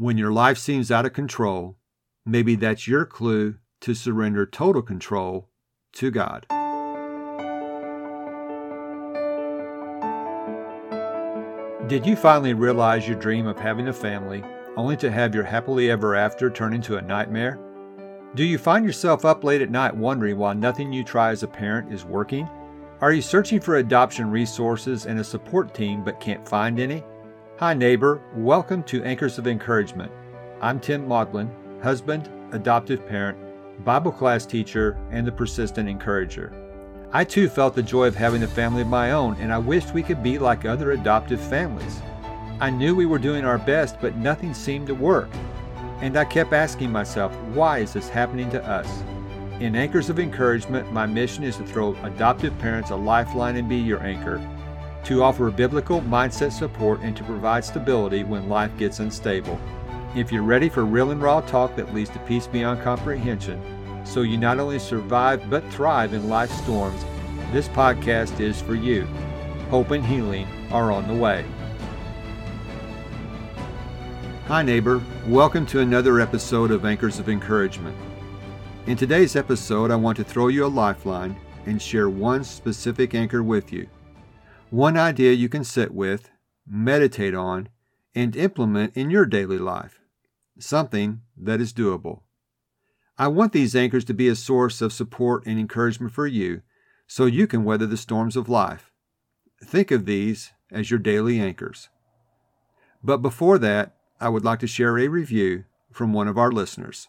When your life seems out of control, maybe that's your clue to surrender total control to God. Did you finally realize your dream of having a family only to have your happily ever after turn into a nightmare? Do you find yourself up late at night wondering why nothing you try as a parent is working? Are you searching for adoption resources and a support team but can't find any? Hi, neighbor. Welcome to Anchors of Encouragement. I'm Tim Maudlin, husband, adoptive parent, Bible class teacher, and the persistent encourager. I too felt the joy of having a family of my own, and I wished we could be like other adoptive families. I knew we were doing our best, but nothing seemed to work. And I kept asking myself, why is this happening to us? In Anchors of Encouragement, my mission is to throw adoptive parents a lifeline and be your anchor, to offer biblical mindset support, and to provide stability when life gets unstable. If you're ready for real and raw talk that leads to peace beyond comprehension, so you not only survive but thrive in life's storms, this podcast is for you. Hope and healing are on the way. Hi, neighbor. Welcome to another episode of Anchors of Encouragement. In today's episode, I want to throw you a lifeline and share one specific anchor with you. One idea you can sit with, meditate on, and implement in your daily life. Something that is doable. I want these anchors to be a source of support and encouragement for you so you can weather the storms of life. Think of these as your daily anchors. But before that, I would like to share a review from one of our listeners.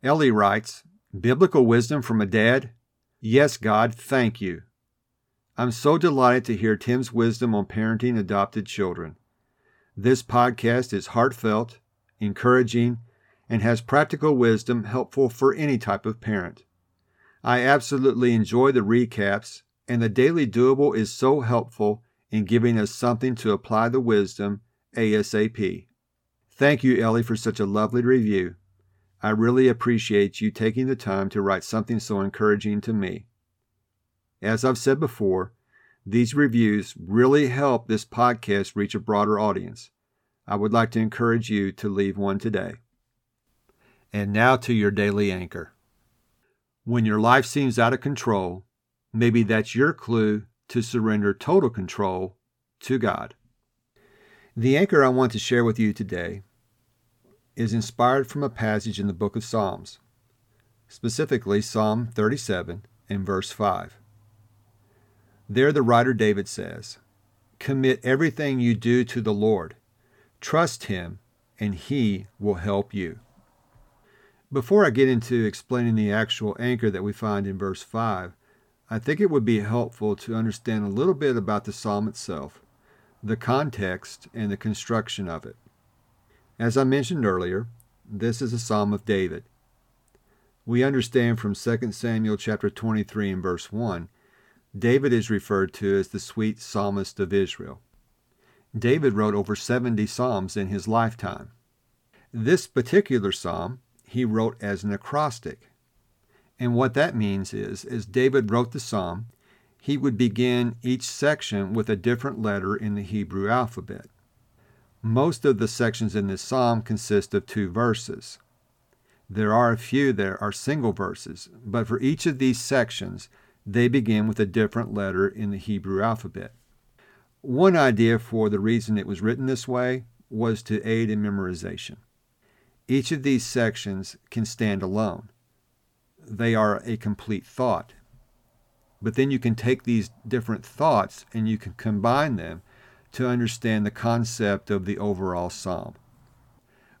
Ellie writes Biblical wisdom from a dad? Yes, God, thank you. I'm so delighted to hear Tim's wisdom on parenting adopted children. This podcast is heartfelt, encouraging, and has practical wisdom helpful for any type of parent. I absolutely enjoy the recaps, and the daily doable is so helpful in giving us something to apply the wisdom ASAP. Thank you, Ellie, for such a lovely review. I really appreciate you taking the time to write something so encouraging to me. As I've said before, these reviews really help this podcast reach a broader audience. I would like to encourage you to leave one today. And now to your daily anchor. When your life seems out of control, maybe that's your clue to surrender total control to God. The anchor I want to share with you today is inspired from a passage in the book of Psalms, specifically Psalm 37 and verse 5. There, the writer David says, Commit everything you do to the Lord, trust Him, and He will help you. Before I get into explaining the actual anchor that we find in verse 5, I think it would be helpful to understand a little bit about the psalm itself, the context, and the construction of it. As I mentioned earlier, this is a psalm of David. We understand from 2 Samuel chapter 23 and verse 1, David is referred to as the sweet psalmist of Israel. David wrote over 70 psalms in his lifetime. This particular psalm he wrote as an acrostic. And what that means is, as David wrote the psalm, he would begin each section with a different letter in the Hebrew alphabet. Most of the sections in this psalm consist of two verses. There are a few that are single verses, but for each of these sections, they begin with a different letter in the Hebrew alphabet. One idea for the reason it was written this way was to aid in memorization. Each of these sections can stand alone. They are a complete thought. But then you can take these different thoughts and you can combine them to understand the concept of the overall psalm.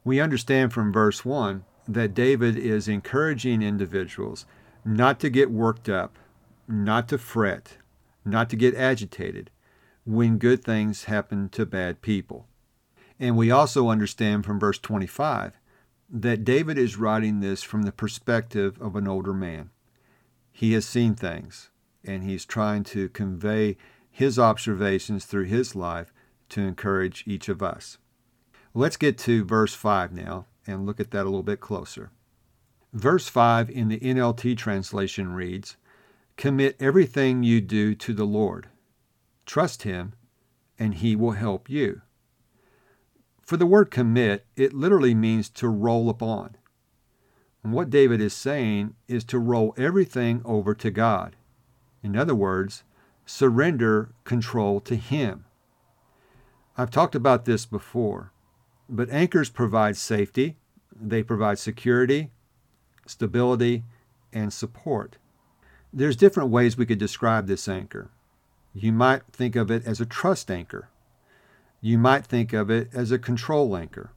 We understand from verse 1 that David is encouraging individuals not to get worked up, not to fret, not to get agitated when good things happen to bad people. And we also understand from verse 25 that David is writing this from the perspective of an older man. He has seen things, and he's trying to convey his observations through his life to encourage each of us. Let's get to verse 5 now and look at that a little bit closer. Verse 5 in the NLT translation reads Commit everything you do to the Lord. Trust Him, and He will help you. For the word commit, it literally means to roll upon. And what David is saying is to roll everything over to God. In other words, surrender control to Him. I've talked about this before, but anchors provide safety, they provide security, stability, and support. There's different ways we could describe this anchor. You might think of it as a trust anchor. You might think of it as a control anchor.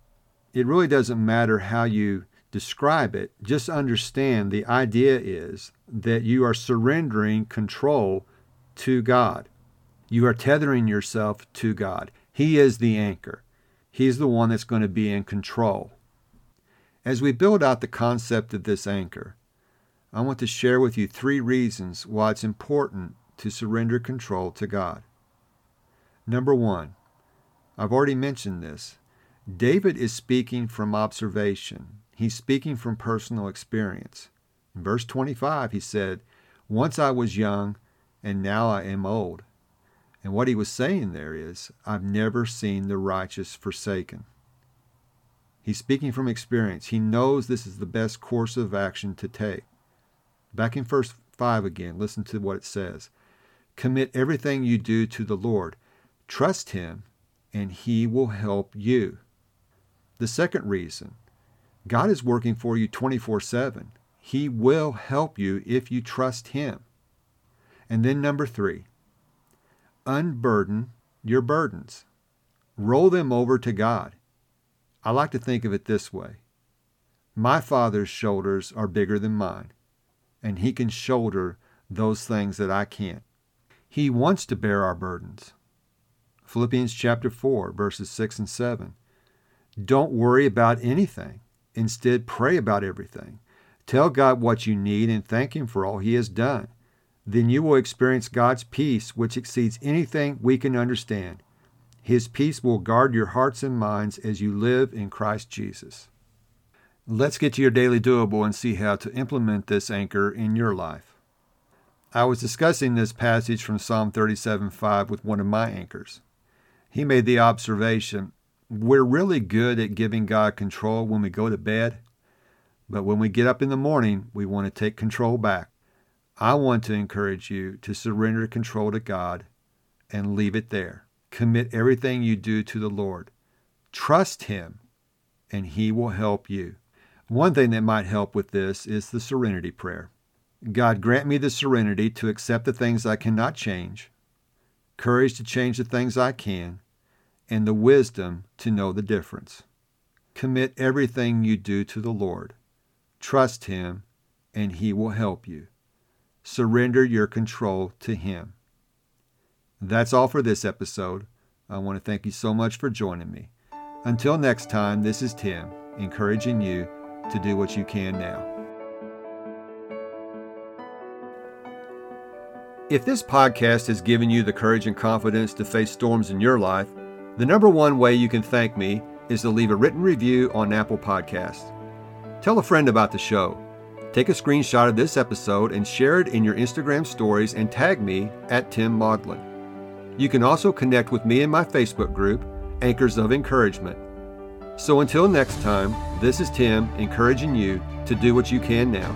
It really doesn't matter how you describe it, just understand the idea is that you are surrendering control to God. You are tethering yourself to God. He is the anchor. He's the one that's going to be in control. As we build out the concept of this anchor, I want to share with you three reasons why it's important to surrender control to God. Number one, I've already mentioned this. David is speaking from observation. He's speaking from personal experience. In verse 25, he said, Once I was young, and now I am old. And what he was saying there is, I've never seen the righteous forsaken. He's speaking from experience. He knows this is the best course of action to take. Back in verse 5 again, listen to what it says Commit everything you do to the Lord, trust Him, and He will help you. The second reason God is working for you 24 7. He will help you if you trust Him. And then, number three, unburden your burdens, roll them over to God. I like to think of it this way My Father's shoulders are bigger than mine, and He can shoulder those things that I can't. He wants to bear our burdens. Philippians chapter 4, verses 6 and 7. Don't worry about anything. Instead, pray about everything. Tell God what you need and thank Him for all He has done. Then you will experience God's peace, which exceeds anything we can understand. His peace will guard your hearts and minds as you live in Christ Jesus. Let's get to your daily doable and see how to implement this anchor in your life. I was discussing this passage from Psalm 37:5 with one of my anchors. He made the observation we're really good at giving God control when we go to bed, but when we get up in the morning, we want to take control back. I want to encourage you to surrender control to God and leave it there. Commit everything you do to the Lord. Trust Him, and He will help you. One thing that might help with this is the serenity prayer. God, grant me the serenity to accept the things I cannot change, courage to change the things I can, and the wisdom to know the difference. Commit everything you do to the Lord. Trust Him, and He will help you. Surrender your control to Him. That's all for this episode. I want to thank you so much for joining me. Until next time, this is Tim, encouraging you to do what you can now. If this podcast has given you the courage and confidence to face storms in your life, the number one way you can thank me is to leave a written review on Apple Podcasts. Tell a friend about the show. Take a screenshot of this episode and share it in your Instagram stories and tag me at Tim Maudlin. You can also connect with me in my Facebook group, Anchors of Encouragement. So until next time, this is Tim encouraging you to do what you can now.